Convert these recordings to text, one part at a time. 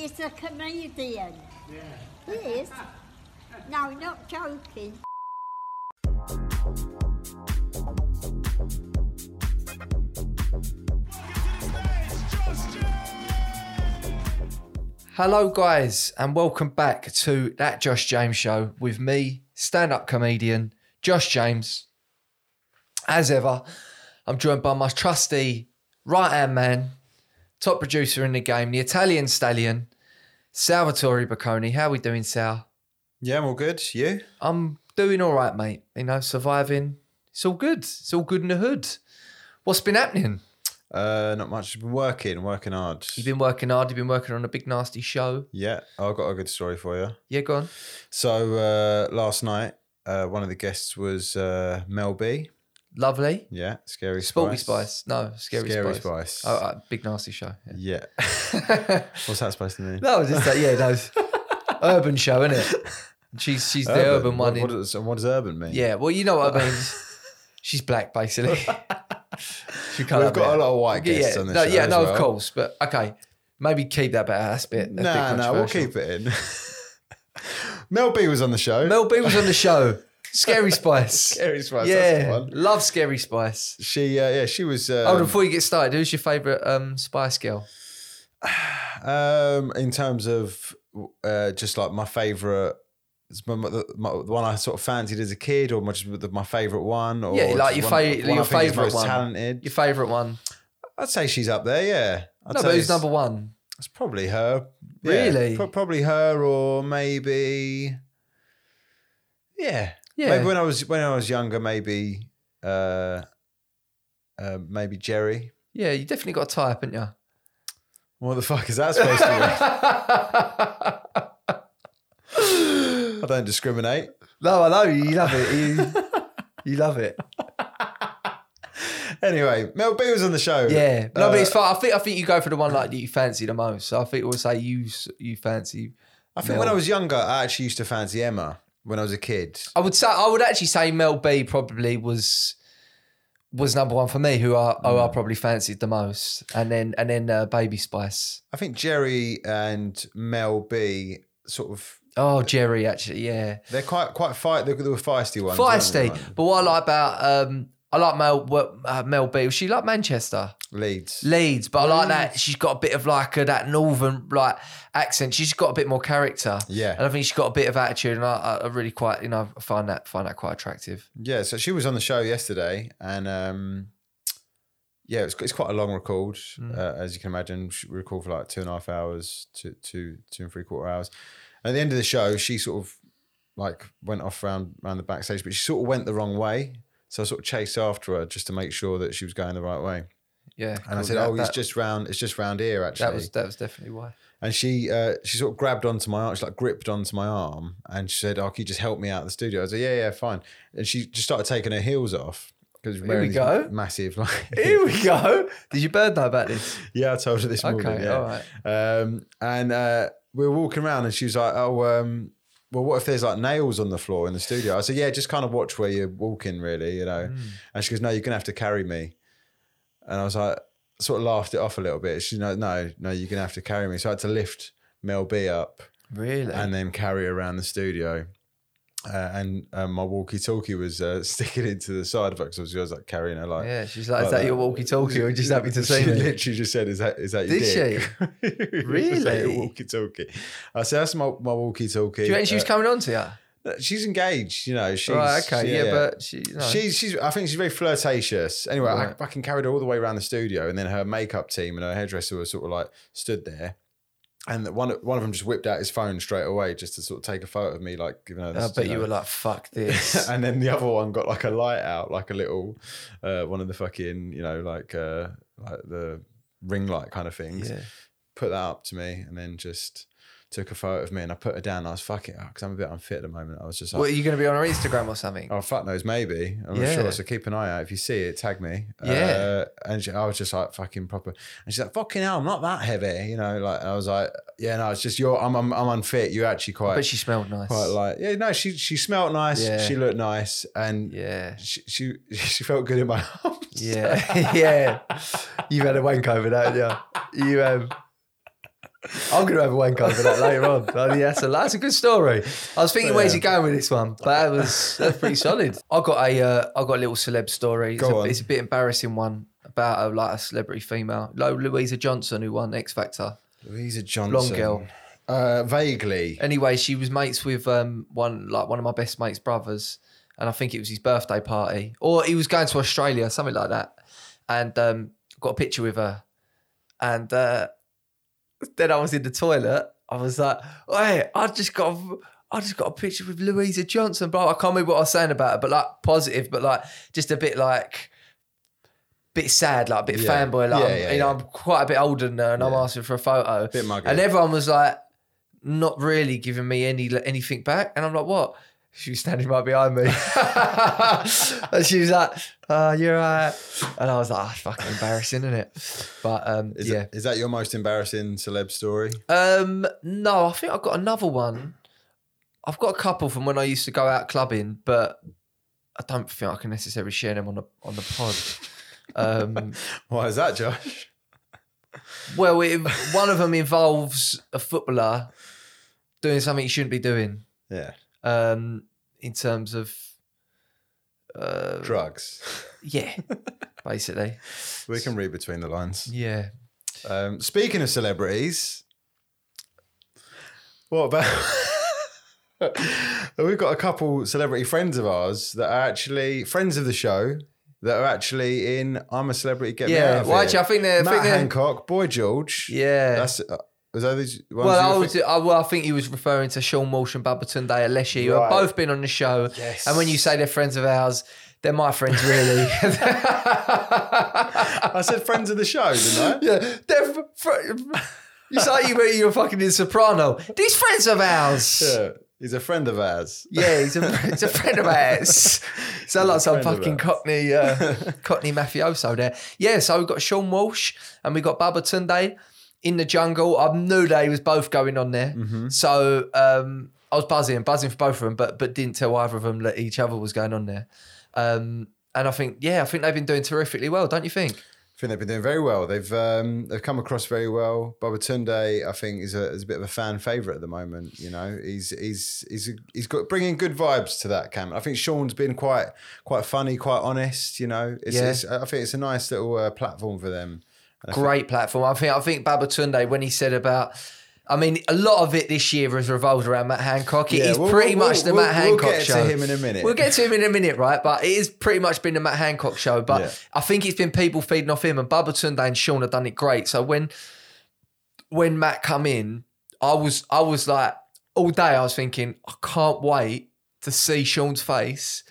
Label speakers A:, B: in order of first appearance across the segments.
A: He's a comedian. He is. No, not joking.
B: Hello, guys, and welcome back to that Josh James show with me, stand up comedian Josh James. As ever, I'm joined by my trusty right hand man, top producer in the game, the Italian stallion, Salvatore Picone. How we doing, Sal?
C: Yeah, I'm all good. You?
B: I'm doing all right, mate. You know, surviving. It's all good. It's all good in the hood. What's been happening?
C: Uh, not much. Been working, working hard.
B: You've been working hard. You've been working on a big nasty show.
C: Yeah, I've got a good story for you.
B: Yeah, go on.
C: So uh, last night, uh, one of the guests was uh, Mel B.
B: Lovely.
C: Yeah, scary
B: Sporty
C: spice.
B: Spice. No, Scary,
C: Scary
B: Spice.
C: Spice.
B: Oh, uh, big nasty show. Yeah.
C: Yeah. What's that supposed to mean?
B: No, it's just that. Yeah, no. urban show, isn't it? She's she's the urban one.
C: What, what, does, what does urban mean?
B: yeah, well, you know what I mean. she's black, basically. she can't
C: We've got
B: it.
C: a lot of white guests
B: yeah,
C: on this
B: no,
C: show.
B: Yeah, no,
C: well.
B: of course, but okay, maybe keep that bit out. That's a bit. Bit
C: Nah, nah, we'll keep it in. Mel B was on the show.
B: Mel B was on the show. Scary Spice.
C: Scary Spice. That's the
B: yeah,
C: one.
B: love Scary Spice.
C: She, uh, yeah, she was. Um,
B: oh, before you get started, who's your favourite um, Spice Girl?
C: Um, in terms of uh, just like my favorite, my, my, the my- the one I sort of fancied as a kid, or my, just the- my favorite one, or
B: Yeah, like your
C: one-
B: fa-
C: one
B: your
C: think
B: favourite one.
C: talented.
B: Your favourite one?
C: I'd say she's up there. Yeah, I'd
B: no, but who's number one?
C: It's probably her. Yeah,
B: Really?
C: pro- probably her, or maybe. Yeah,
B: Yeah.
C: Maybe when I was when I was younger, maybe. Uh, uh, maybe Geri.
B: Yeah, you definitely got a type, haven't you?
C: What the fuck is that supposed to be? I don't discriminate.
B: No, I know you love it. You, you love it.
C: Anyway, Mel B was on the show.
B: Yeah, no, but it's
C: Uh,
B: fine. I think I think you go for the one like that you fancy the most. So I think we'll say you you fancy.
C: I think
B: Mel.
C: when I was younger, I actually used to fancy Emma when I was a kid.
B: I would say I would actually say Mel B probably was was number one for me. Who I who I probably fancied the most, and then and then uh, Baby Spice.
C: I think Geri and Mel B sort of
B: Oh, Geri, actually, yeah,
C: they're quite quite fight. They, were feisty ones.
B: feisty. But what I like about um, I like Mel uh, Mel B. She like Manchester.
C: Leeds.
B: Leeds, but I like that she's got a bit of like that northern like accent. She's got a bit more character.
C: Yeah.
B: and I think she's got a bit of attitude, and I, I- really quite you know I find that find that quite attractive.
C: Yeah, so she was on the show yesterday, and um, yeah, it's it's quite a long record,
B: Mm.
C: uh, as you can imagine. She recorded for like two and a half hours, two two two and three quarter hours. At the end of the show, she sort of like went off around around the backstage, but she sort of went the wrong way. So I sort of chased after her just to make sure that she was going the right way.
B: Yeah,
C: And I said,
B: That-
C: "Oh, it's just round. It's just round here, actually."
B: that was that was definitely why.
C: And she uh, she sort of grabbed onto my arm, she like gripped onto my arm, and she said, "Oh, can you just help me out of the studio?" I was like, "Yeah, yeah, fine." And she just started taking her heels off because
B: we go.
C: massive like.
B: Here we go. Did your bird know about this?
C: yeah, I told her this morning.
B: Okay,
C: yeah.
B: all right.
C: Um, and uh, we were walking around, and she was like, "Oh, um, well, what if there's like nails on the floor in the studio?" I said, "Yeah, just kind of watch where you're walking, really, you know."
B: Mm.
C: And she goes, "No, you're gonna have to carry me." And I was like, sort of laughed it off a little bit. She's like, "No, no, you're gonna have to carry me." So I had to lift Mel B up
B: Really?
C: and then carry her around the studio. Uh, and um, my walkie-talkie was uh, sticking into the side of it because I was like carrying her like.
B: yeah, she's like, "Is that
C: that.
B: your walkie-talkie?" Or just happy to see
C: She
B: me?
C: literally just said, "Is that is that your
B: Did
C: dick?" she?
B: Really?
C: walkie-talkie. I said, "That's my, my walkie-talkie."
B: Do you reckon she was
C: Uh,
B: coming on to you?
C: she's engaged, you know. She's
B: right, okay, yeah, but she, know.
C: She's, she's, I think she's very flirtatious. Anyway, I
B: Right.
C: fucking carried her all the way around the studio, and then her makeup team and her hairdresser were sort of like stood there, and one one of them just whipped out his phone straight away just to sort of take a photo of me, like giving her.
B: I bet you
C: know.
B: were like, "Fuck this."
C: and then the other one got like a light out, like a little, uh, one of the fucking, you know, like uh, like the ring light kind of things.
B: yeah.
C: Put that up to me, and then just took a photo of me, and I put her down. I was fucking because I'm a bit unfit at the moment. I was just like,
B: What are you going to be on her Instagram or something?
C: Oh fuck knows, maybe. I'm
B: Yeah.
C: not sure. So keep an eye out. If you see it, tag me.
B: Yeah.
C: Uh, and she, I was just like fucking proper. And she's like, "Fucking hell, I'm not that heavy," you know. Like I was like, "Yeah, no, it's just you're. I'm. I'm, I'm unfit. You're actually quite.
B: but she smelled nice.
C: quite like. Yeah, no. She she smelled nice.
B: Yeah.
C: She looked nice, and
B: yeah.
C: she, she she felt good in my arms.
B: Yeah, yeah. You've had a wank over that, yeah. You um, I'm going to have a wank over that later on. Oh, yeah, that's, a, that's a good story. I was thinking, where's he going with this one? But that was that's pretty solid. I got a uh, I got a little celeb story. It's,
C: Go
B: a,
C: on.
B: it's a bit embarrassing one about a, like a celebrity female, Lo Louisa Johnson, who won X Factor.
C: Louisa Johnson.
B: Long girl.
C: Uh, vaguely.
B: Anyway, she was mates with um, one like one of my best mates' brothers, and I think it was his birthday party, or he was going to Australia, something like that. And um, got a picture with her, and uh, then I was in the toilet. I was like, "Hey, I just got." A, I just got a picture with Louisa Johnson, bro. I can't remember what I was saying about her, but like positive, but like just a bit like bit sad, like a bit
C: Yeah.
B: fanboy. Like
C: Yeah,
B: I'm,
C: yeah,
B: you know. I'm quite a bit older than her, and I'm asking for a photo.
C: Bit muggy.
B: And everyone was like, not really giving me any anything back. And I'm like, what? She was standing right behind me. and she was like, oh, you're right. And I was like, oh, fucking embarrassing, isn't it? But um,
C: Is,
B: yeah.
C: that, is that your most embarrassing celeb story?
B: Um, no, I think I've got another one. I've got a couple from when I used to go out clubbing, but I don't think I can necessarily share them on the on the pod. Um,
C: Why is that, Josh?
B: well, it, one of them involves a footballer doing something he shouldn't be doing.
C: Yeah.
B: Um, in terms of uh,
C: Drugs.
B: yeah, basically,
C: We can read between the lines.
B: yeah.
C: Um, speaking of celebrities, what about? We've got a couple celebrity friends of ours that are actually friends of the show that are actually in I'm a Celebrity. Get me
B: Yeah,
C: of
B: well,
C: here.
B: actually, I think they're- I
C: Matt
B: think they're-
C: Hancock, Boy George.
B: Yeah.
C: that's uh, was that these ones
B: Well, I was,
C: think-
B: I, well, I think he was referring to Sean Walsh and Babatunde Aléshé, who
C: Right.
B: have both been on the show.
C: Yes.
B: And when you say they're friends of ours, they're my friends, really.
C: I said friends of the show, didn't I?
B: yeah, they're. Fr- fr- you say you you were fucking in Soprano. These friends of ours.
C: Yeah, he's a friend of ours.
B: Yeah, he's a he's a friend of ours. Sound like some
C: friend of
B: fucking
C: ours.
B: Cockney uh, Cockney mafioso there. Yeah, so we've got Sean Walsh and we've got Babatunde in the jungle. I knew they was both going on there,
C: Mm-hmm.
B: so um, I was buzzing, buzzing for both of them, but but didn't tell either of them that each other was going on there. Um, and I think, yeah, I think they've been doing terrifically well, don't you think?
C: I think they've been doing very well. They've um, they've come across very well. Babatunde, I think, is a is a bit of a fan favorite at the moment. You know, he's he's he's he's got bringing good vibes to that camp. I think Sean's been quite quite funny, quite honest. You know, it's,
B: Yeah.
C: it's, I think it's a nice little uh, platform for them. I think-
B: Great platform. I think I think Babatunde when he said about. I mean, a lot of it this year has revolved around Matt Hancock. It
C: Yeah,
B: is
C: we'll-
B: pretty
C: we'll-
B: much the
C: we'll-
B: Matt
C: we'll
B: Hancock
C: get to him in a minute.
B: We'll get to him in a minute, right? But it is pretty much been the Matt Hancock show. But
C: Yeah.
B: I think it's been people feeding off him, and Babatunde and Sean have done it great. So when when Matt come in, I was I was like all day I was thinking I can't wait to see Sean's face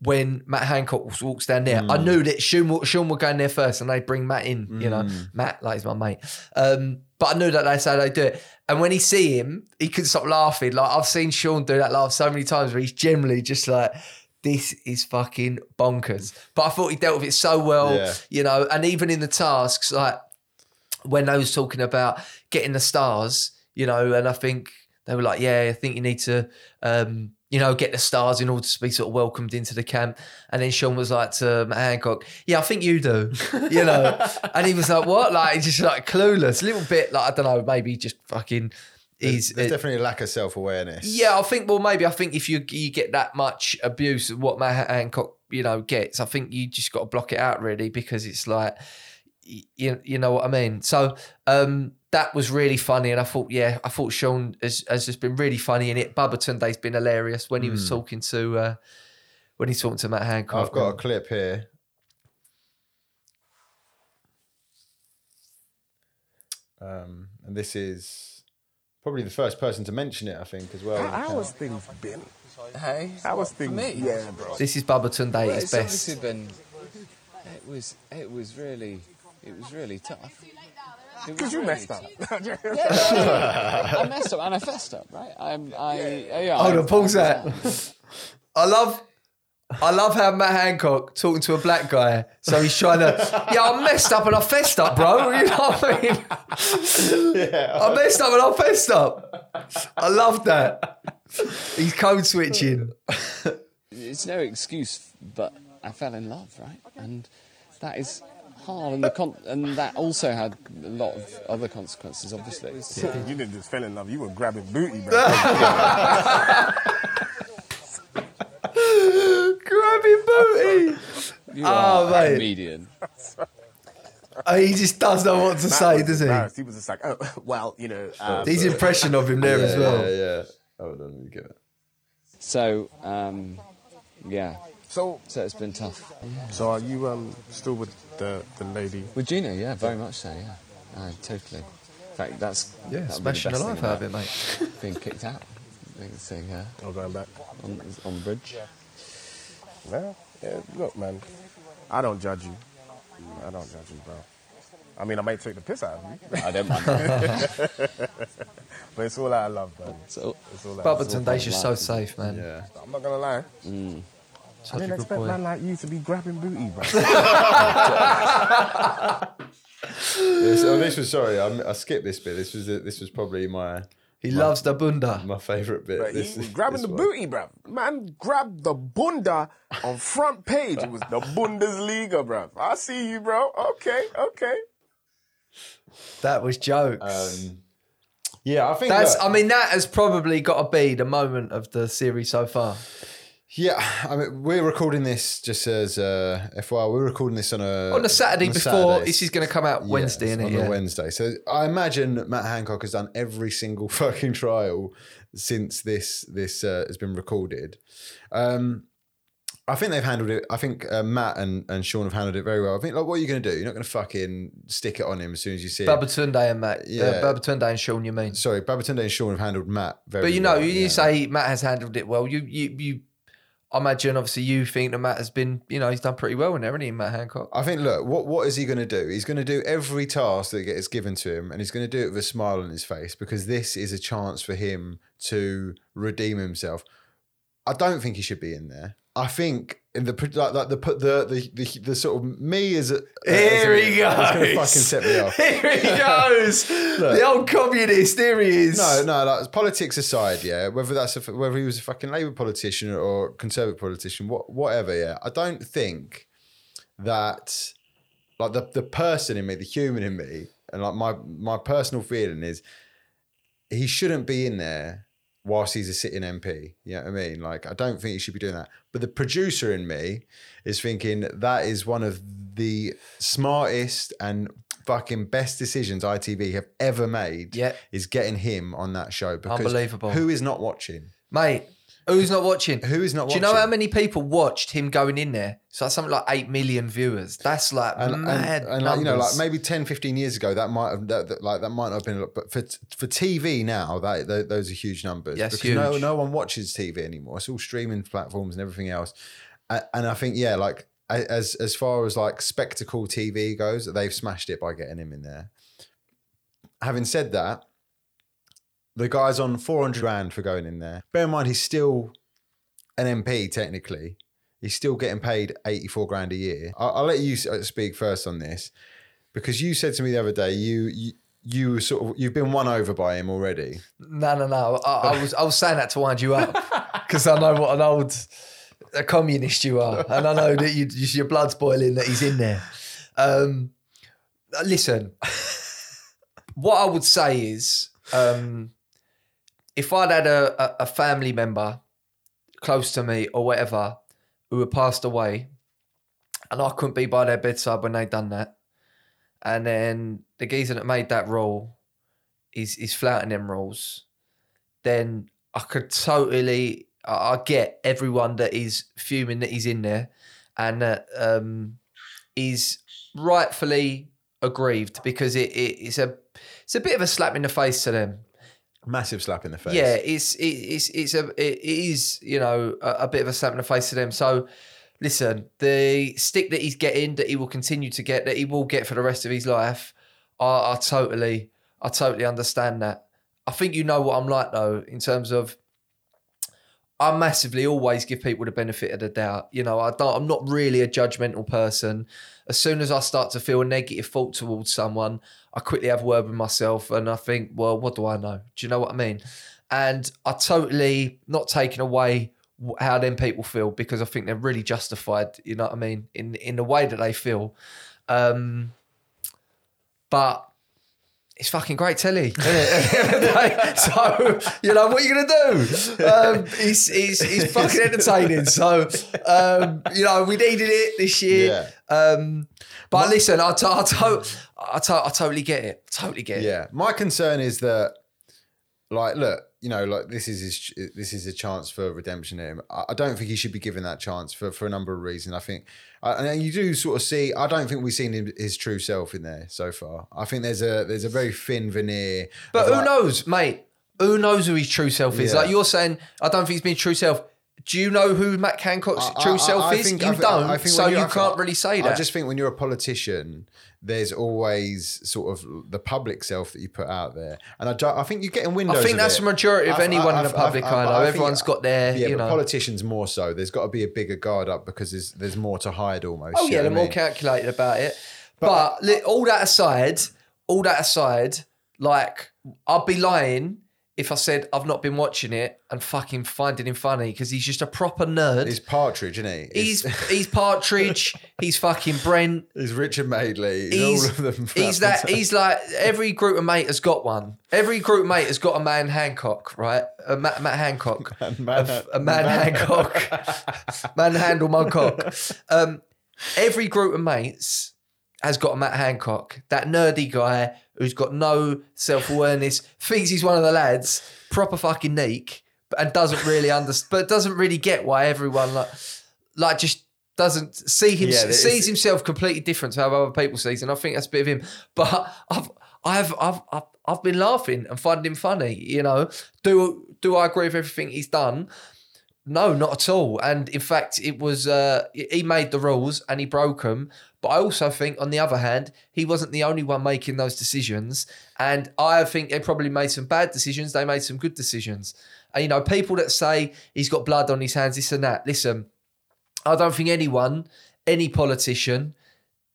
B: when Matt Hancock walks down there.
C: Mm.
B: I knew that Sean, will- Sean would go in there first and they'd bring Matt in, you know.
C: Mm.
B: Matt, like, he's my mate. Um, but I knew that that's how they do it. And when he see him, he couldn't stop laughing. Like, I've seen Sean do that laugh so many times where he's generally just like, this is fucking bonkers. But I thought he dealt with it so well,
C: Yeah.
B: you know, and even in the tasks, like, when they was talking about getting the stars, you know, and I think they were like, yeah, I think you need to, um, you know, get the stars in order to be sort of welcomed into the camp. And then Sean was like to Hancock, yeah, I think you do, you know. and he was like, what? Like, just like clueless, a little bit like, I don't know, maybe just fucking, he's,
C: There's definitely a lack of self awareness.
B: yeah, I think. Well, maybe I think if you you get that much abuse, of what Matt Hancock you know gets, I think you just got to block it out really because it's like you you know what I mean. So um, that was really funny, and I thought yeah, I thought Sean has, has just been really funny in it. Babatunde's been hilarious when he was talking to uh, when he's talking to Matt Hancock.
C: I've got a clip here. Um, and this is probably the first person to mention it, I think, as well.
D: How, how has things been?
E: Hey,
D: How has things?
E: me?
D: Yeah, bro.
B: this is Babatunde at
E: Well,
B: his
E: it's
B: best.
E: been. It was. It was really. It was really tough.
D: Because you
E: really
D: messed up.
E: tough. I messed up and I fessed up, right? I'm. I. Yeah.
B: Hold
E: I-
B: on, pause that. I love, I love how Matt Hancock talking to a black guy. So he's trying to, yeah, I messed up and I fessed up, bro. You know what I mean? Yeah. I messed up and I fessed up. I love that. He's code switching.
E: It's no excuse, but I fell in love, right? And that is hard, and the con- and that also had a lot of other consequences. Obviously, So-
D: You didn't just fell in love. You were grabbing booty, bro.
B: Grabbing booty.
E: you
B: Oh,
E: are a comedian.
B: Oh, he just doesn't know what to say, does he?
D: He was just like, oh, well, you know. Um,
B: His impression of him there
C: yeah,
B: as well.
C: Yeah, yeah. Hold on, let me get it.
E: So, um, yeah.
D: So,
E: So it's been tough.
D: so are you um still with the the lady?
E: With Gina, yeah, very much so. Yeah, uh, totally. In fact, that's
B: Yeah,
E: that would be
B: smashing
E: the
B: the life
E: thing
B: out of it, mate.
E: Being kicked out, being seeing her
D: Or going back?
E: on on the bridge.
D: Well, yeah, look, man. I don't judge you. I don't judge you, bro. I mean, I might take the piss out of you,
E: I don't mind.
D: but it's all out of love, man.
E: So,
D: It's all out.
B: Babatunde's just so safe, man.
C: Yeah.
D: I'm not gonna lie.
B: Such
D: I
B: a
D: didn't
B: good
D: expect
B: boy.
D: man like you to be grabbing booty, bro.
C: This, oh, this was sorry. I, I skipped this bit. This was this was probably my
B: He loves the bunda.
C: my favourite bit.
D: But
C: This-
D: he was grabbing
C: this
D: the
C: one.
D: booty, bro. Man grabbed the bunda on front page. It was the Bundesliga, bro. I see you, bro. Okay, okay.
B: That was jokes.
C: Um, yeah, I think
B: That's.
C: look,
B: I mean, that has probably got to be the moment of the series so far.
C: Yeah, I mean, we're recording this just as uh, FYI. We're recording this on a
B: On a Saturday
C: on a
B: before
C: Saturday.
B: this is going to come out Wednesday,
C: on
B: innit?
C: a
B: Yeah.
C: Wednesday. So I imagine Matt Hancock has done every single fucking trial since this this uh, has been recorded. Um, I think they've handled it. I think uh, Matt and, and Sean have handled it very well. I think like, what are you going to do? You're not going to fucking stick it on him as soon as you see it.
B: Babatunde and Matt. Yeah.
C: Yeah.
B: Uh, Babatunde and Sean, you mean?
C: Sorry, Babatunde and Sean have handled Matt very.
B: But you know,
C: well,
B: you
C: yeah.
B: say Matt has handled it well. You, you, you. I imagine, obviously, you think that Matt has been, you know, he's done pretty well in there, hasn't he, Matt Hancock?
C: I think, look, what what is he going to do? He's going to do every task that gets given to him, and he's going to do it with a smile on his face because this is a chance for him to redeem himself. I don't think he should be in there. I think in the like, like the the the the, sort of me is a
B: Here
C: as a-
B: he
C: It's going to
B: goes.
C: fucking set me off.
B: Here he goes. the old communist. Here he is.
C: No, no, like, politics aside, yeah. Whether that's a, whether he was a fucking Labour politician or Conservative politician, what, whatever, yeah. I don't think that like the the person in me, the human in me, and like my my personal feeling is he shouldn't be in there whilst he's a sitting MP. You know what I mean? Like I don't think he should be doing that. But the producer in me is thinking that is one of the smartest and fucking best decisions ITV have ever made.
B: Yeah.
C: Is getting him on that show because
B: Unbelievable.
C: Who is not watching?
B: Mate, who's not watching?
C: Who is not
B: Do you know how many people watched him going in there? So that's something like 8 million viewers. That's like
C: and,
B: mad
C: and, and like, you know, like maybe 10, 15 years ago, that might have that, that- like that might not have been. a lot, But for for TV now, that, tho- those are huge numbers.
B: Yes,
C: because no
B: huge.
C: no one watches TV anymore. It's all streaming platforms and everything else. A- And I think yeah, like as as far as like spectacle TV goes, they've smashed it by getting him in there. Having said that, the guy's on four hundred grand for going in there. Bear in mind, he's still an MP technically. He's still getting paid 84 grand a year. I'll, I'll let you uh, speak first on this because you said to me the other day you, you you sort of you've been won over by him already.
B: No, no, no. I, I was I was saying that to wind you up because I know what an old a communist you are, and I know that you, your blood's boiling that he's in there. Um, listen, what I would say is, um, if I'd had a, a, family member close to me or whatever who had passed away, and I couldn't be by their bedside when they'd done that, and then the geezer that made that rule is is flouting them rules, then I could totally I, I get everyone that is fuming that he's in there and that um is rightfully aggrieved because it, it it's a it's a bit of a slap in the face to them.
C: Massive slap in the face.
B: Yeah, it's it, it's it's a it is you know a, a bit of a slap in the face to them. So listen, the stick that he's getting, that he will continue to get, that he will get for the rest of his life, I, I totally I totally understand that. I think you know what I'm like though in terms of. I massively always give people the benefit of the doubt. You know, I don't. I'm not really a judgmental person. As soon as I start to feel a negative thought towards someone, I quickly have a word with myself, and I think, well, what do I know? Do you know what I mean? And I totally not taking away how them people feel because I think they're really justified. You know what I mean? In in the way that they feel, Um, but it's fucking great telly. isn't it? At the end of the day. so you know what are you gonna do? Um, it's, it's it's fucking entertaining. So um, you know we needed it this year. Um, but listen, I, to, I, to, I, to, I totally get it. Totally get it.
C: Yeah, my concern is that, like, look, you know, like this is his, this is a chance for redemption here. I I don't think he should be given that chance for for a number of reasons. I think, and you do sort of see. I don't think we've seen him, his true self in there so far. I think there's a there's a very thin veneer.
B: But who
C: like-
B: knows, mate? Who knows who his true self is?
C: Yeah.
B: Like you're saying, I don't think he's been true self. Do you know who Matt Hancock's
C: I-
B: true
C: I-
B: self
C: I
B: is?
C: think-
B: you don't,
C: think
B: so you can't really say that.
C: I just think when you're a politician, there's always sort of the public self that you put out there, and I, don't, I think you're getting windows.
B: I think that's
C: it.
B: the majority of anyone in the public
C: I-
B: eye.
C: I
B: though.
C: think-
B: Everyone's got their,
C: Yeah,
B: you know.
C: politicians more so. There's got to be a bigger guard up because there's there's more to hide almost.
B: Oh yeah, they're more
C: mean?
B: calculated about it. But, li- all that aside, all that aside, like I'd be lying if I said I've not been watching it and fucking finding him funny because he's just a proper nerd.
C: He's Partridge, isn't he?
B: He's he's Partridge. he's fucking Brent.
C: He's Richard Madeley. He's,
B: He's,
C: all of them.
B: he's that. He's like every group of mate has got one. Every group of mate has got a man Hancock, right? A Matt, Matt Hancock,
C: man-
B: a, a man, Hancock, man handle my cock. Um, every group of mates has got a Matt Hancock, that nerdy guy who's got no self awareness, thinks he's one of the lads, proper fucking neek, and doesn't really understand, but doesn't really get why everyone like, like just doesn't see him
C: Yeah,
B: sees himself completely different to how other people sees, and I think that's a bit of him. But I've I've I've I've, I've been laughing and finding him funny. You know, do do I agree with everything he's done? No, not at all. And in fact, it was uh, he made the rules and he broke them. But I also think, on the other hand, he wasn't the only one making those decisions. And I think they probably made some bad decisions. They made some good decisions. And you know, people that say he's got blood on his hands, this and that. Listen, I don't think anyone, any politician,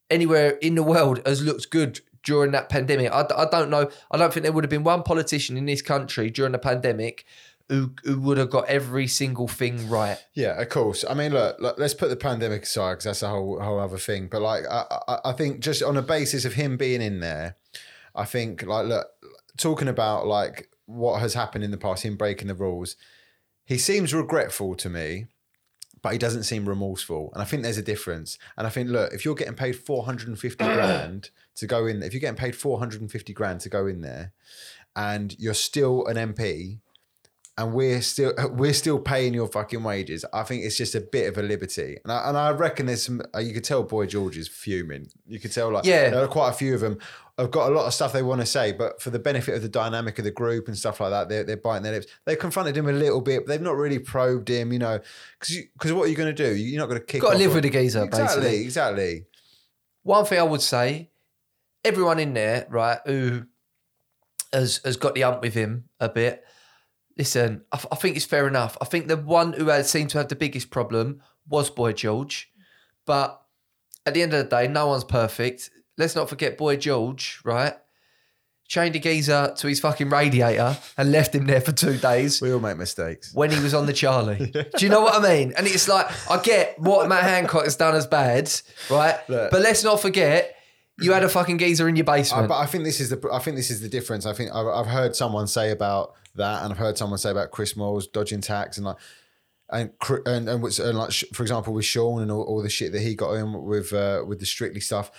B: anywhere in the world has looked good during that pandemic. I, I don't know. I don't think there would have been one politician in this country during the pandemic who, who would have got every single thing right.
C: Yeah, of course. I mean, look, look let's put the pandemic aside because that's a whole whole other thing. But like, I, I, I think just on a basis of him being in there, I think like, look, talking about like what has happened in the past, him breaking the rules, he seems regretful to me. But he doesn't seem remorseful, and I think there's a difference. And I think, look, if you're getting paid 450 grand to go in, if you're getting paid 450 grand to go in there, and you're still an MP, and we're still we're still paying your fucking wages. I think it's just a bit of a liberty, and I, and I reckon there's some. uh, You could tell Boy George is fuming. You could tell like
B: Yeah.
C: there are quite a few of them. I've got a lot of stuff they want to say, but for the benefit of the dynamic of the group and stuff like that, they're, they're biting their lips. They confronted him a little bit, but they've not really probed him, you know, because because what are you going to do? You're not going to kick.
B: Gotta live
C: on-
B: with the geezer,
C: exactly,
B: basically.
C: exactly.
B: One thing I would say, everyone in there, right, who has has got the ump with him a bit. Listen, I, I think it's fair enough. I think the one who had seemed to have the biggest problem was Boy George, but at the end of the day, no one's perfect. Let's not forget Boy George, right? Chained a geezer to his fucking radiator and left him there for two days
C: We all make mistakes.
B: when he was on the Charlie. Do you know what I mean? And it's like I get what Matt Hancock has done as bad, right?
C: Look.
B: But let's not forget you had a fucking geezer in your
C: I,
B: basement.
C: but I think this is the I think this is the difference. I think I've, I've heard someone say about that, and I've heard someone say about Chris Moyles dodging tax and like. And, and and, what's- and like for example with Sean and all, all the shit that he got in with uh, with the strictly stuff,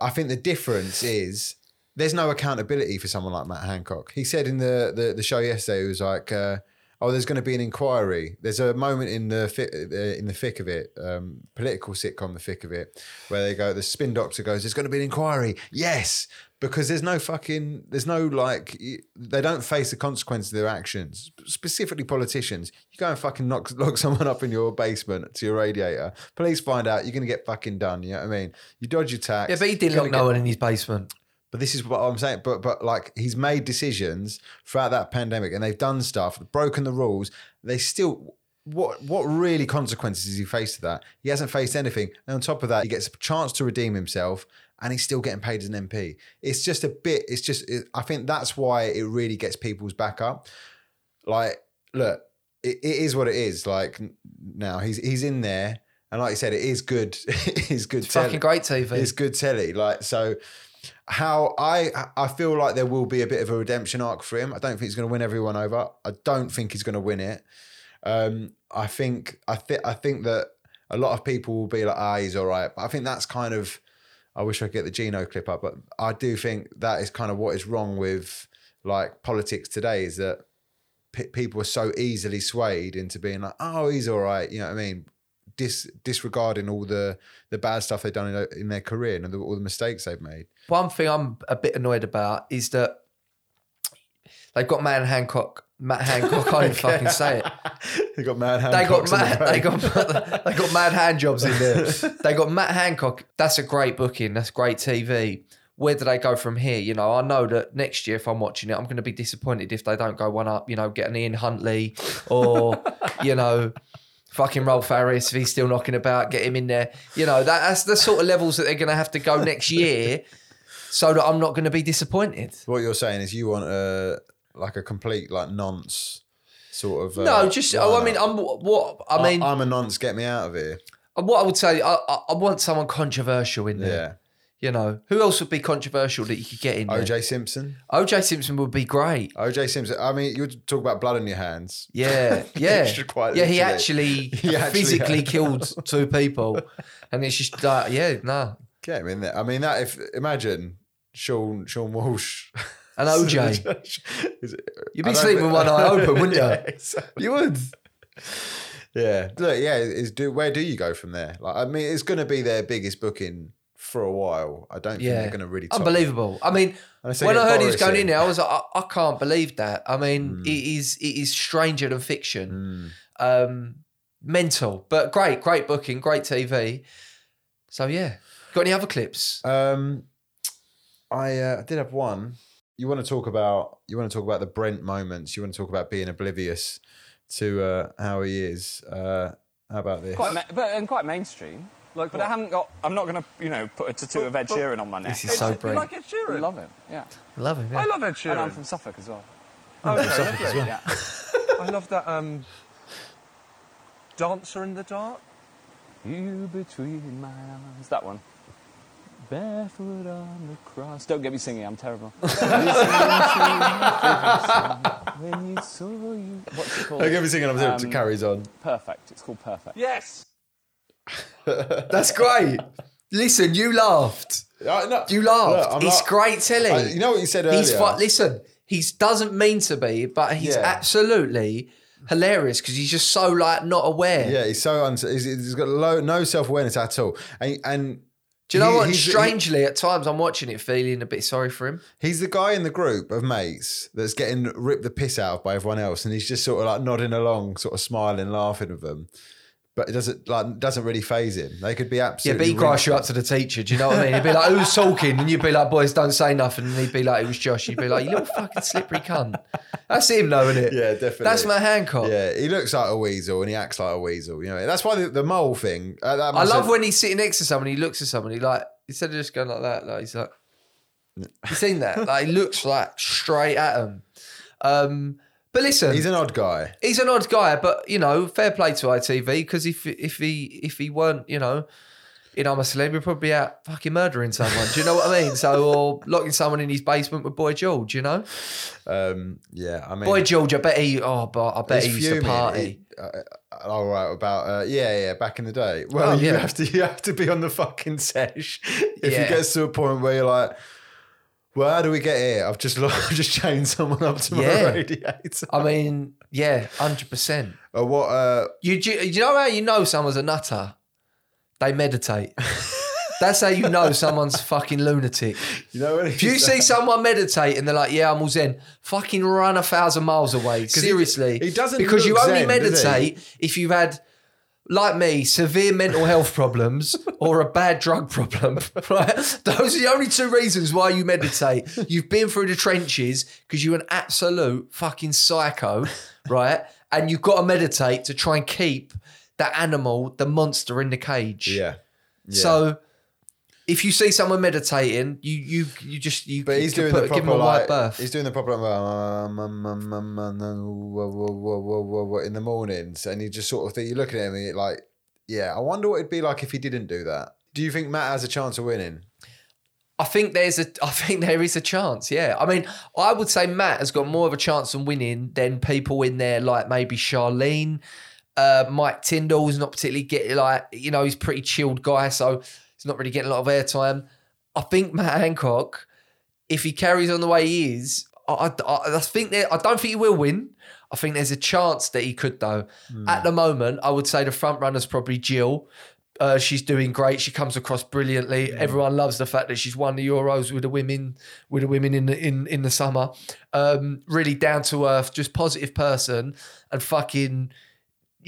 C: I think the difference is there's no accountability for someone like Matt Hancock. He said in the the, the show yesterday, he was like, uh, "Oh, there's going to be an inquiry." There's a moment in the fi- uh, in the thick of it, um, political sitcom, the thick of it, where they go, the spin doctor goes, "There's going to be an inquiry." Yes, because there's no fucking, there's no like, they don't face the consequences of their actions. Specifically, politicians, you go and fucking knock lock someone up in your basement to your radiator. Police find out, you're going to get fucking done. You know what I mean? You dodge your tax.
B: yeah, but he didn't lock
C: gonna
B: no one in his basement.
C: but this is what I'm saying. But but like he's made decisions throughout that pandemic, and they've done stuff, broken the rules. They still. What what really consequences has he faced to that? He hasn't faced anything. And on top of that, he gets a chance to redeem himself, and he's still getting paid as an MP. It's just a bit. It's just. It, I think that's why it really gets people's back up. Like, look, it, it is what it is. Like now, he's he's in there, and like you said, it is good. it is good.
B: It's fucking great TV.
C: It's good telly. Like so, how I I feel like there will be a bit of a redemption arc for him. I don't think he's going to win everyone over. I don't think he's going to win it. Um, I think I think I think that a lot of people will be like, ah, he's all right. But I think that's kind of. I wish I could get the Geno clip up, but I do think that is kind of what is wrong with like politics today is that pe- people are so easily swayed into being like, oh, he's all right. You know what I mean? Dis- disregarding all the the bad stuff they've done in, in their career and the, all the mistakes they've made.
B: One thing I'm a bit annoyed about is that they've got Matt Hancock. Matt Hancock, I can't even fucking say it.
C: they got mad hand.
B: They got Matt, they got they got mad hand jobs in there. They got Matt Hancock. That's a great booking. That's great TV. Where do they go from here? You know, I know that next year if I'm watching it, I'm going to be disappointed if they don't go one up. You know, get an Ian Huntley or you know, fucking Rolf Harris if he's still knocking about, get him in there. You know, that, that's the sort of levels that they're going to have to go next year, so that I'm not going to be disappointed.
C: What you're saying is you want a like a complete like nonce sort of. Uh,
B: No, just oh, I
C: lineup.
B: mean, I'm what I mean.
C: I'm a nonce. Get me out of here.
B: what I would say, I, I, I want someone controversial in there.
C: Yeah.
B: You know, who else would be controversial that you could get in there?
C: OJ Simpson.
B: OJ Simpson would be great.
C: OJ Simpson. I mean, you'd talk about blood on your hands.
B: Yeah, yeah,
C: quite
B: yeah. He actually
C: He actually
B: physically
C: had-
B: killed two people, and it's just like, yeah, no,
C: Get him in there. I mean, that if imagine Sean Sean Walsh.
B: An OJ. You'd be sleeping with one eye open, wouldn't you?
C: Yeah, exactly.
B: You would.
C: Yeah. Look, yeah, is do where do you go from there? Like I mean, it's gonna be their biggest booking for a while. I don't think
B: Yeah,
C: they're gonna really top it.
B: unbelievable. I mean,
C: they
B: when I heard he was going
C: in.
B: there, I was like, I, I can't believe that. I mean,
C: Hmm.
B: it is it is stranger than fiction. Um, mental, but great, great booking, great TV. So yeah, got any other clips?
C: Um, I uh, did have one. You want to talk about you want to talk about the Brent moments. You want to talk about being oblivious to uh, how he is. Uh, how about this?
F: Quite, ma- but and quite mainstream.
G: Like
F: but
G: what?
F: I haven't got. I'm not going to, you know, put a tattoo of Ed
G: but-
F: Sheeran on my neck.
B: This is so
G: You
B: brilliant.
G: like Ed Sheeran.
F: I love him. Yeah.
B: I love him. Yeah.
G: I love Ed
F: And I'm from Suffolk as well.
G: Okay, lovely.
F: Yeah.
G: I love that um, Dancer in the Dark.
F: you between my arms. That one. Barefoot on the cross. Don't get me singing. I'm terrible. Listening to my when you saw you. What's it called?
C: I'll give me singing. I'm
F: Um,
C: it carries on.
F: Perfect. It's called Perfect.
G: Yes.
B: That's great. Listen, you laughed.
C: Uh, no,
B: You laughed.
C: look,
B: it's
C: not-
B: great telly.
C: I- you know what you said earlier.
B: He's fu- listen. He doesn't mean to be, but he's
C: Yeah.
B: absolutely hilarious because he's just so like not aware.
C: Yeah, he's so uns- he's, he's got low, no self awareness at all, and and
B: Do you know
C: he-
B: what?
C: he's- he-
B: Strangely, at times I'm watching it feeling a bit sorry for him.
C: He's the guy in the group of mates that's getting ripped the piss out of by everyone else, and he's just sort of like nodding along, sort of smiling, laughing with them. But it doesn't like doesn't really phase him. They could be absolutely.
B: Yeah, but he cries you up to the teacher. Do you know what I mean? He'd be like, "Who's talking?" And you'd be like, "Boys, don't say nothing." And he'd be like, "It was Josh." You'd be like, "You little fucking slippery cunt." That's him, though, isn't it?
C: Yeah, definitely.
B: That's Matt Hancock.
C: Yeah, he looks like a weasel and he acts like a weasel. You know, that's why the, the mole thing. Uh,
B: I love
C: have-
B: when he's sitting next to someone. He looks at someone. He like instead of just going like that, like he's like, you seen that? Like he looks like straight at him. Um, but listen,
C: he's an odd guy.
B: he's an odd guy, but you know, fair play to ITV because if if he if he weren't, you know, in I'm a celeb, he'd probably be out fucking murdering someone. Do you know what I mean? So or locking someone in his basement with Boy George. You know,
C: Um, yeah, I mean,
B: Boy George. I bet he. Oh, but I bet he
C: he's
B: used to party.
C: He- uh, uh, all right, about uh, yeah, yeah, back in the day. Well,
B: Oh,
C: you
B: yeah.
C: have to you have to be on the fucking sesh if
B: Yeah.
C: it gets to a point where you're like, well, how do we get here? I've just I've just chained someone up to
B: Yeah.
C: my radiator.
B: I mean, yeah, hundred percent.
C: Or what? Uh,
B: You do you know how you know someone's a nutter? They meditate. That's how you know someone's fucking lunatic.
C: you know, when
B: If you see someone meditate and they're like, "Yeah, I'm all zen," fucking run a thousand miles away. Seriously,
C: he doesn't
B: because you
C: look
B: only
C: zen, does he?
B: meditate if you've had, like me, severe mental health problems or a bad drug problem. Right? Those are the only two reasons why you meditate. You've been through the trenches because you're an absolute fucking psycho, right? And you've got to meditate to try and keep that animal, the monster, in the cage.
C: yeah, yeah.
B: So if you see someone meditating, you you you just you
C: But he's doing
B: put,
C: the
B: give
C: proper
B: him a wide
C: like,
B: berth.
C: he's doing the proper um, um, um, um, um, um, in the mornings, and you just sort of think you look at him and you're like yeah, I wonder what it'd be like if he didn't do that. Do you think Matt has a chance of winning?
B: I think there's a I think there is a chance, yeah. I mean, I would say Matt has got more of a chance of winning than people in there like maybe Charlene. Uh, Mike Tindall's not particularly getting like, you know, he's a pretty chilled guy, so he's not really getting a lot of airtime. I think Matt Hancock, if he carries on the way he is, I, I, I think that I don't think he will win. I think there's a chance that he could though. At the moment, I would say the front runner's probably Jill. Uh, she's doing great. She comes across brilliantly. Everyone loves the fact that she's won the Euros with the women, with the women in the in in the summer. Um, really down to earth, just positive person, and fucking.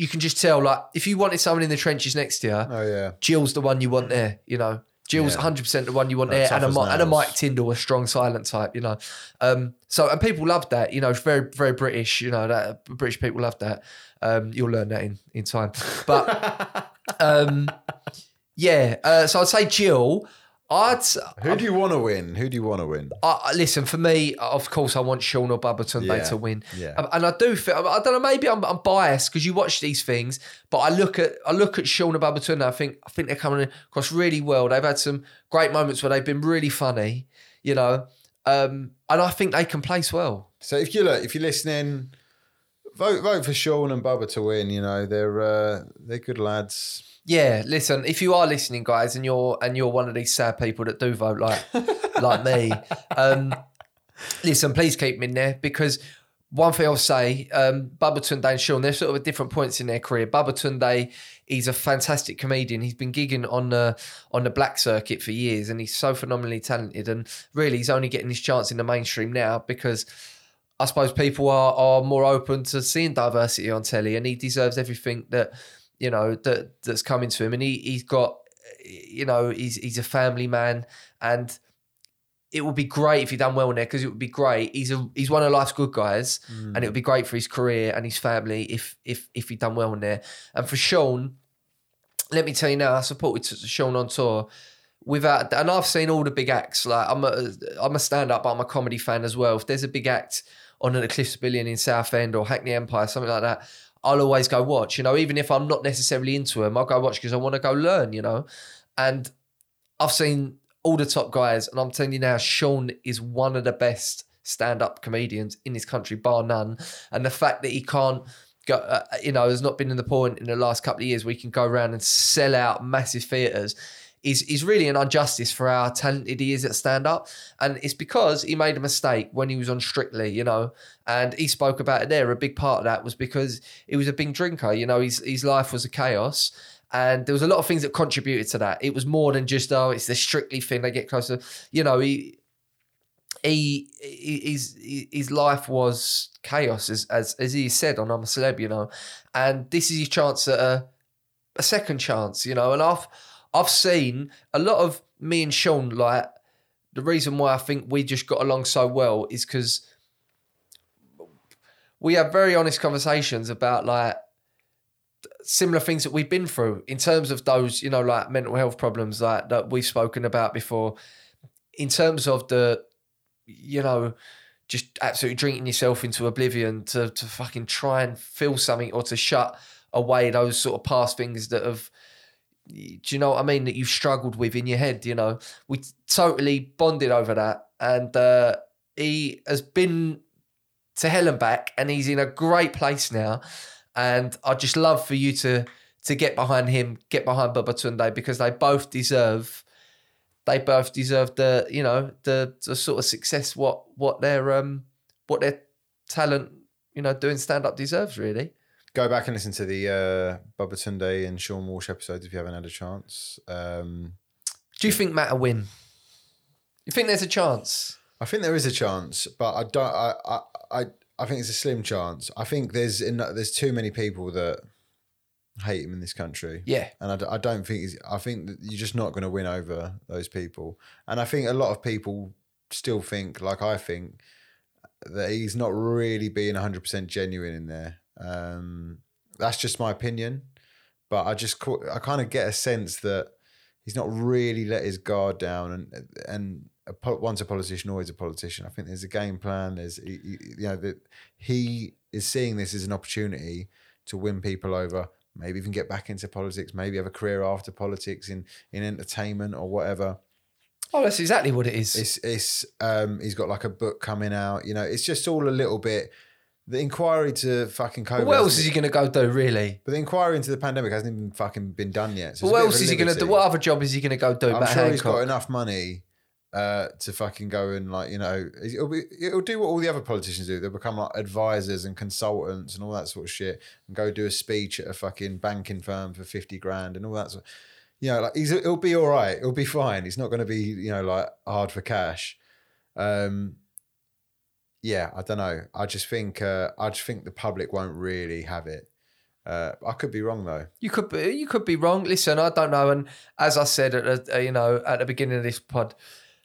B: You can just tell, like, if you wanted someone in the trenches next to you,
C: Oh yeah.
B: Jill's the one you want there, you know. Jill's
C: Yeah.
B: 100% the one you want
C: Like
B: there,
C: tough
B: and a,
C: as
B: Mi- and a
C: nails.
B: Mike Tindall, a strong silent type, you know. Um, so, and people love that, you know, it's very, very British, you know, that British people love that. Um, you'll learn that in, in time. But, um, yeah, uh, so I'd say Jill. I'd,
C: Who do you want to win? Who do you want to win?
B: I, listen, for me, of course, I want Sean or Baba
C: Yeah,
B: to win.
C: yeah.
B: Um, and I do feel, I don't know, maybe I'm, I'm biased because you watch these things, but I look at I look at Sean and Babatunde, I think I think they're coming across really well. They've had some great moments where they've been really funny, you know, um, and I think they can place well.
C: So if you look, if you're listening, vote vote for Sean and Baba to win. You know they're uh, they're good lads.
B: Yeah, listen, if you are listening, guys, and you're and you're one of these sad people that do vote like like me, um, listen, please keep them in there because one thing I'll say, um, Babatunde and Sean, they're sort of at different points in their career. Babatunde, he's a fantastic comedian. He's been gigging on the on the black circuit for years, and he's so phenomenally talented. And really, he's only getting his chance in the mainstream now because I suppose people are are more open to seeing diversity on telly, and he deserves everything that you know that that's coming to him. And he he's got you know he's he's a family man, and it would be great if he done well in there because it would be great. He's a he's one of life's good guys, mm. and it would be great for his career and his family if if if he done well in there. And for Sean, let me tell you now, I supported Sean on tour without, and I've seen all the big acts. Like I'm a I'm a stand up, but I'm a comedy fan as well. If there's a big act on at the Cliffs Pavilion in Southend or Hackney Empire, something like that. I'll always go watch, you know, even if I'm not necessarily into him, I'll go watch because I want to go learn, you know. And I've seen all the top guys, and I'm telling you now, Sean is one of the best stand-up comedians in this country, bar none. And the fact that he can't go, uh, you know, has not been in the point in the last couple of years where he can go around and sell out massive theatres. Is, is really an injustice for how talented he is at stand up. And it's because he made a mistake when he was on Strictly, you know, and he spoke about it there. A big part of that was because he was a big drinker, you know, his, his life was a chaos. And there was a lot of things that contributed to that. It was more than just, oh, it's the Strictly thing. They get closer. You know, he, he, his, his life was chaos, as, as, as he said on I'm a Celeb, you know. And this is his chance at a, a second chance, you know. And I've, I've seen a lot of me and Sean, like, the reason why I think we just got along so well is because we have very honest conversations about like similar things that we've been through in terms of those, you know, like mental health problems like that we've spoken about before. In terms of the, you know, just absolutely drinking yourself into oblivion to to fucking try and feel something or to shut away those sort of past things that have do you know what I mean? That you've struggled with in your head you know? We totally bonded over that and uh, he has been to hell and back and he's in a great place now and I'd just love for you to to get behind him get behind Babatunde because they both deserve they both deserve the you know the, the sort of success what what their um what their talent you know doing stand up deserves really
C: Go back and listen to the uh, Babatunde and Sean Walsh episodes if you haven't had a chance. Um,
B: do you think Matt will win you think there's a chance
C: I think there is a chance, but I don't. I I I, I think it's a slim chance. I think there's in, there's too many people that hate him in this country.
B: yeah
C: and I, d- I don't think he's, I think that you're just not going to win over those people. And I think a lot of people still think, like I think, that he's not really being 100% genuine in there. Um, that's just my opinion, but I just I kind of get a sense that he's not really let his guard down, and and a, once a politician, always a politician. I think there's a game plan. There's he- he- you know that he is seeing this as an opportunity to win people over maybe even get back into politics, maybe have a career after politics in in entertainment or whatever.
B: Oh, that's exactly what it is.
C: It's it's um he's got like a book coming out. You know, it's just all a little bit. The inquiry to fucking COVID.
B: what else is he going to go do, really?
C: But the inquiry into the pandemic hasn't even fucking been done yet. So it's
B: what else is he going to do? What other job is he going to go do?
C: I'm
B: Matt
C: sure he's
B: Hancock?
C: got enough money uh, to fucking go and like you know it'll be it'll do what all the other politicians do. They'll become like advisors and consultants and all that sort of shit, and go do a speech at a fucking banking firm for fifty grand and all that. Sort. You know, like he's it'll be all right. It'll be fine. He's not going to be you know like hard for cash. Um, yeah, I don't know. I just think uh, I just think the public won't really have it. Uh, I could be wrong though.
B: You could be, you could be wrong. Listen, I don't know. And as I said at the, uh, you know at the beginning of this pod,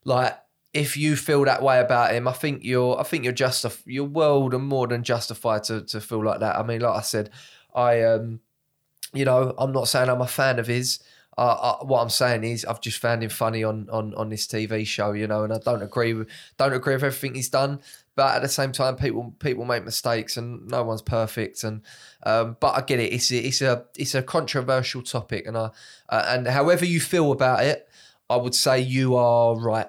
B: like if you feel that way about him, I think you're I think you're justif- you're world and more than justified to to feel like that. I mean, like I said, I um, you know, I'm not saying I'm a fan of his. Uh, what I'm saying is, I've just found him funny on on on this TV show, you know, and I don't agree with don't agree with everything he's done. But at the same time, people people make mistakes, and no one's perfect. And um, but I get it. It's it's a it's a controversial topic, and I uh, and however you feel about it, I would say you are right.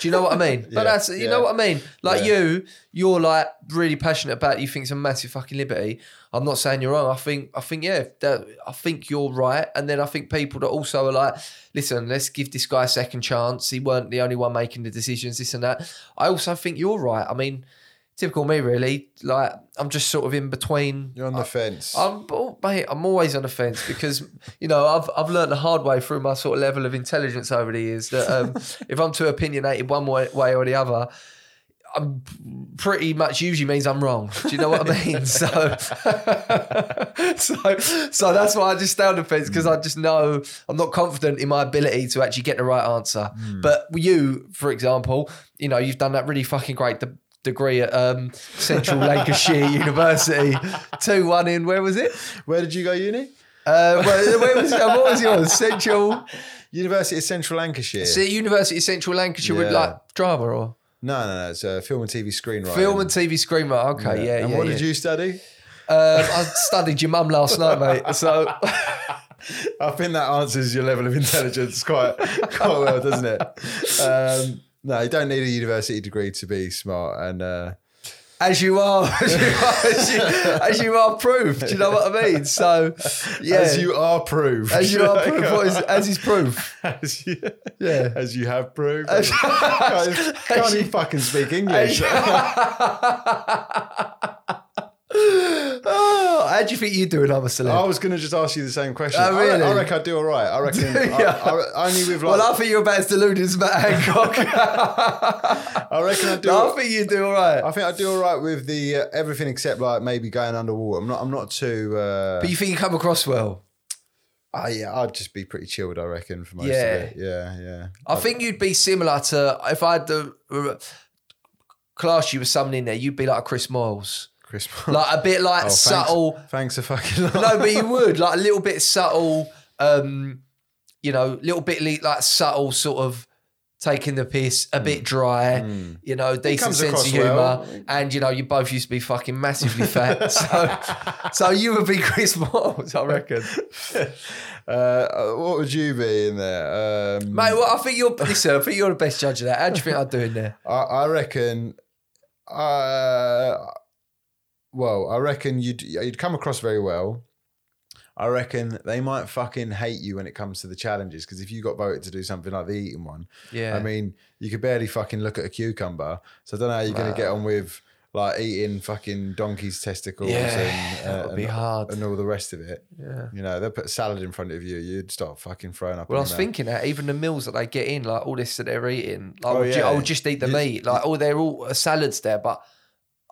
B: Do you know what I mean?
C: Yeah,
B: but that's you
C: yeah.
B: know what I mean. Like
C: Yeah.
B: you, you're like really passionate about. It. You think it's a massive fucking liberty. I'm not saying you're wrong. I think I think yeah, that, I think you're right. And then I think people that also are like, listen, let's give this guy a second chance. He weren't the only one making the decisions. This and that. I also think you're right. I mean, typical me really. Like I'm just sort of in between.
C: You're on the fence.
B: I'm, oh, mate, I'm always on the fence because you know I've I've learned the hard way through my sort of level of intelligence over the years that um, if I'm too opinionated one way, way or the other, I'm pretty much usually means I'm wrong. Do you know what I mean? So, so, so that's why I just stay on the fence because I just know I'm not confident in my ability to actually get the right answer. But you, for example, you know, you've done that really fucking great. Degree at um, Central Lancashire University, two one in where was it?
C: Where did you go uni?
B: Uh, where, where was what was yours? Central
C: University of Central Lancashire.
B: it University of Central Lancashire with like drama or
C: No, no, no. It's a film and TV screenwriting.
B: film and TV screenwriter. Okay, yeah,
C: And
B: yeah.
C: what
B: yeah.
C: did you study?
B: Um, I studied your mum last night, mate. So
C: I think that answers your level of intelligence quite quite well, doesn't it? Um, no, you don't need a university degree to be smart, and uh,
B: as you are, as you are, as you, as you are proof. Do you know what I mean? So yeah,
C: as you are proved,
B: as you are proof. What is as is proof?
C: as you,
B: Yeah.
C: as you have proved.
B: As-
C: can't, can't
B: you-
C: fucking speak English.
B: How do you think you doing, I'm a celeb?
C: I was going to just ask you the same question.
B: Oh,
C: I, re-
B: really?
C: I reckon I do all right. I reckon
B: Yeah.
C: I, only with like
B: well, I think you're about as deluded as Matt Hancock.
C: I reckon I do.
B: no, I think you do all right.
C: I think I'd do all right with the uh, everything except like maybe going underwater. I'm not. I'm not too. Uh,
B: but you think you come across well?
C: oh, yeah, I'd just be pretty chilled. I reckon for most
B: Yeah.
C: of it. Yeah, yeah.
B: I think you'd be similar to if I had the class you with someone in there. You'd be like a Chris Moyles,
C: Chris.
B: like a bit like
C: Oh,
B: subtle.
C: Thanks a fucking lot.
B: no, but you would like a little bit subtle. Um, you know, little bit like subtle, sort of taking the piss, a bit dry. You know, decent sense of humor,
C: well.
B: and you know, you both used to be fucking massively fat. so, so you would be Chris Moyles, I reckon.
C: Uh, what would you be in there? Um,
B: Mate, well, I think you're listen. I think you're the best judge of that. How do you think I'd do in there?
C: I, I reckon. Uh, well, I reckon you'd you'd come across very well. I reckon they might fucking hate you when it comes to the challenges because if you got voted to do something like the eating one,
B: Yeah.
C: I mean, you could barely fucking look at a cucumber. So I don't know how you're going to get on with like eating fucking donkey's testicles
B: Yeah,
C: and, uh,
B: that would be
C: and,
B: hard.
C: and all the rest of it.
B: Yeah.
C: You know, they'll put salad in front of you, you'd start fucking throwing up.
B: Well, I was
C: mouth.
B: thinking that even the meals that they get in, like all this that they're eating, like,
C: Oh,
B: I, would
C: yeah.
B: I would just eat the
C: You-
B: meat. Like, oh, they're all uh, salads there, but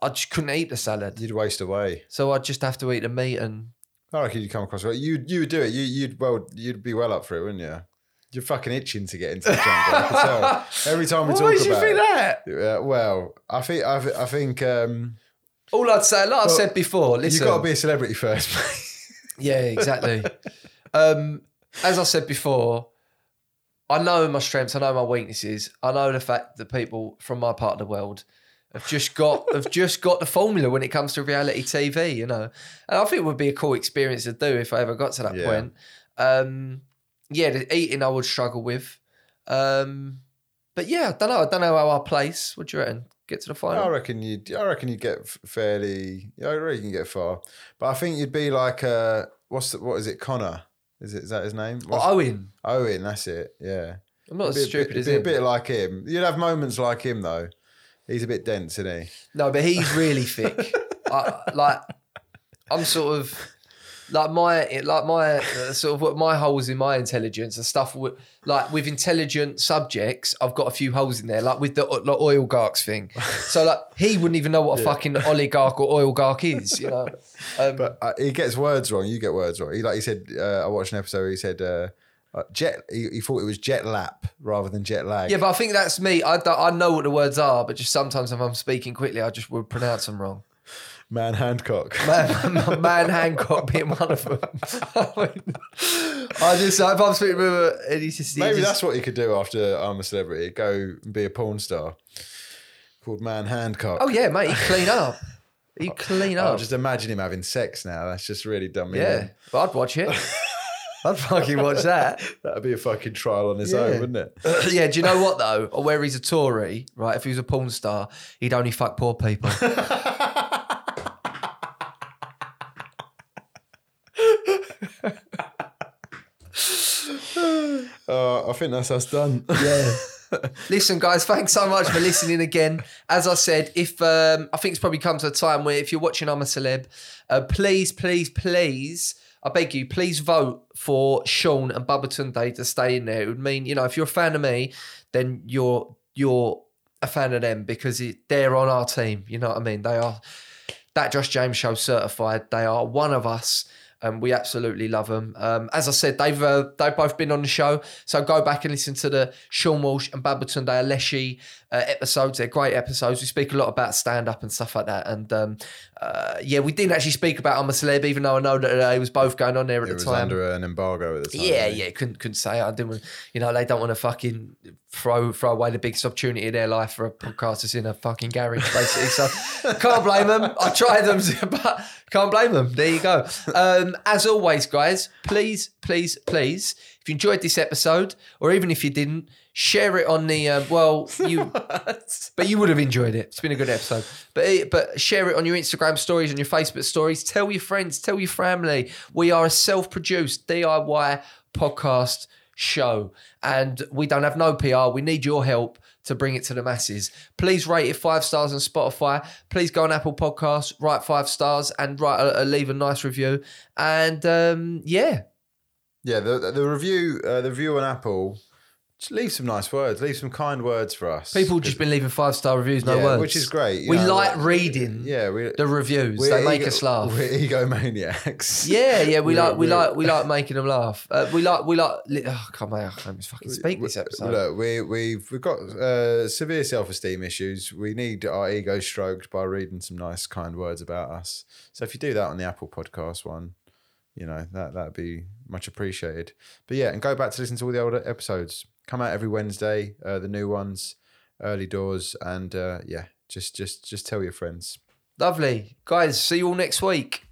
B: I just couldn't eat the salad.
C: you'd waste away.
B: So I'd just have to eat the meat and.
C: I reckon you'd come across well. You you would do it. You you'd well you'd be well up for it, wouldn't you? You're fucking itching to get into the jungle. I can tell. Every time we
B: What
C: talk
B: makes you
C: about
B: think
C: it.
B: that?
C: Yeah, well, I think I, I think um,
B: All I'd say, like
C: I've
B: said before, listen-
C: you've
B: listen.
C: got to be a celebrity first, mate.
B: Yeah, exactly. um, as I said before, I know my strengths, I know my weaknesses, I know the fact that people from my part of the world have just got have just got the formula when it comes to reality TV, you know. And I think it would be a cool experience to do if I ever got to that
C: Yeah.
B: point. Um, yeah, the eating I would struggle with. Um, but yeah, I don't know. I don't know how I place. What do you reckon? Get to the
C: I
B: final?
C: reckon you'd. I reckon you'd get fairly. I reckon you get far, but I think you'd be like uh, what's the, what is it? Connor. Is it is that his name?
B: Oh, Owen.
C: Owen. That's it. Yeah.
B: I'm not as
C: a
B: stupid
C: bit,
B: as
C: be a
B: him.
C: bit like him. You'd have moments like him though. He's a bit dense, isn't he?
B: No, but he's really thick. I, like I'm sort of like my like my uh, sort of what my holes in my intelligence and stuff. With, like with intelligent subjects, I've got a few holes in there. Like with the like, oligarchs thing. So like he wouldn't even know what a fucking oligarch or oligarch is. You know. Um,
C: But uh, he gets words wrong. You get words wrong. He like he said. Uh, I watched an episode. Where he said uh, jet. He, he thought it was jet lap rather than jet lag.
B: yeah, but I think that's me. I I know what the words are, but just sometimes if I'm speaking quickly, I just would pronounce them wrong.
C: man Hancock.
B: Man, man Hancock being one of them. I just, if I'm speaking with him, and he's just, he
C: Maybe
B: just-
C: that's what you could do after I'm a celebrity. Go and be a porn star called Man Hancock.
B: Oh yeah, mate, he clean up. He clean up.
C: just imagine him having sex now. That's just really dumb.
B: yeah,
C: in.
B: but I'd watch it. I'd fucking watch that.
C: That'd be a fucking trial on its
B: Yeah.
C: own, wouldn't it?
B: yeah, do you know what though? Where he's a Tory, right? If he was a porn star, he'd only fuck poor people.
C: Uh, I think that's us done.
B: Yeah. Listen, guys, thanks so much for listening again. As I said, if um, I think it's probably come to a time where if you're watching I'm a Celeb, uh, please, please, please, I beg you, please vote for Sean and Babatunde to stay in there. It would mean, you know, if you're a fan of me, then you're you're a fan of them because it, they're on our team. You know what I mean? They are that Josh James show certified. They are one of us. And we absolutely love them. Um, as I said, they've uh, they've both been on the show, so go back and listen to the Sean Walsh and Babatunde Aléshé uh, episodes. They're great episodes. We speak a lot about stand up and stuff like that. And um, uh, yeah, we didn't actually speak about I'm a Celeb, even though I know that uh, it was both going on there at
C: It
B: the
C: was
B: time.
C: under an embargo at the time.
B: Yeah, yeah, couldn't couldn't say. I didn't. You know, they don't want to fucking throw throw away the biggest opportunity in their life for a podcast that's in a fucking garage, basically. So can't blame them. I tried them, but can't blame them. There you go. Um, as always, guys, please, please, please, if you enjoyed this episode, or even if you didn't, share it on the. Uh, well, you, but you would have enjoyed it. It's been a good episode. But but share it on your Instagram stories, on your Facebook stories. Tell your friends, tell your family. We are a self-produced DIY podcast show, and we don't have no PR. We need your help to bring it to the masses. Please rate it five stars on Spotify. Please go on Apple Podcasts, write five stars, and write a, a- leave a nice review. And um, yeah,
C: Yeah, the the review uh, the review on Apple. Just leave some nice words. Leave some kind words for us.
B: people just been leaving five star reviews, no
C: Yeah,
B: words,
C: which is great, you
B: we
C: know,
B: like reading.
C: yeah, we,
B: the reviews. They make
C: ego-
B: us laugh.
C: We're egomaniacs.
B: Yeah, yeah, we like we like we like making them laugh. Uh, we like we like. li- Oh, come on, I can't even fucking speak this episode.
C: Look, we we've we've got uh, severe self esteem issues. We need our ego stroked by reading some nice, kind words about us. So if you do that on the Apple Podcast one, you know that that'd be much appreciated. But yeah, and go back to listen to all the older episodes. Come out every Wednesday, uh, the new ones, early doors, and uh, yeah, just just just tell your friends.
B: Lovely, guys. See you all next week.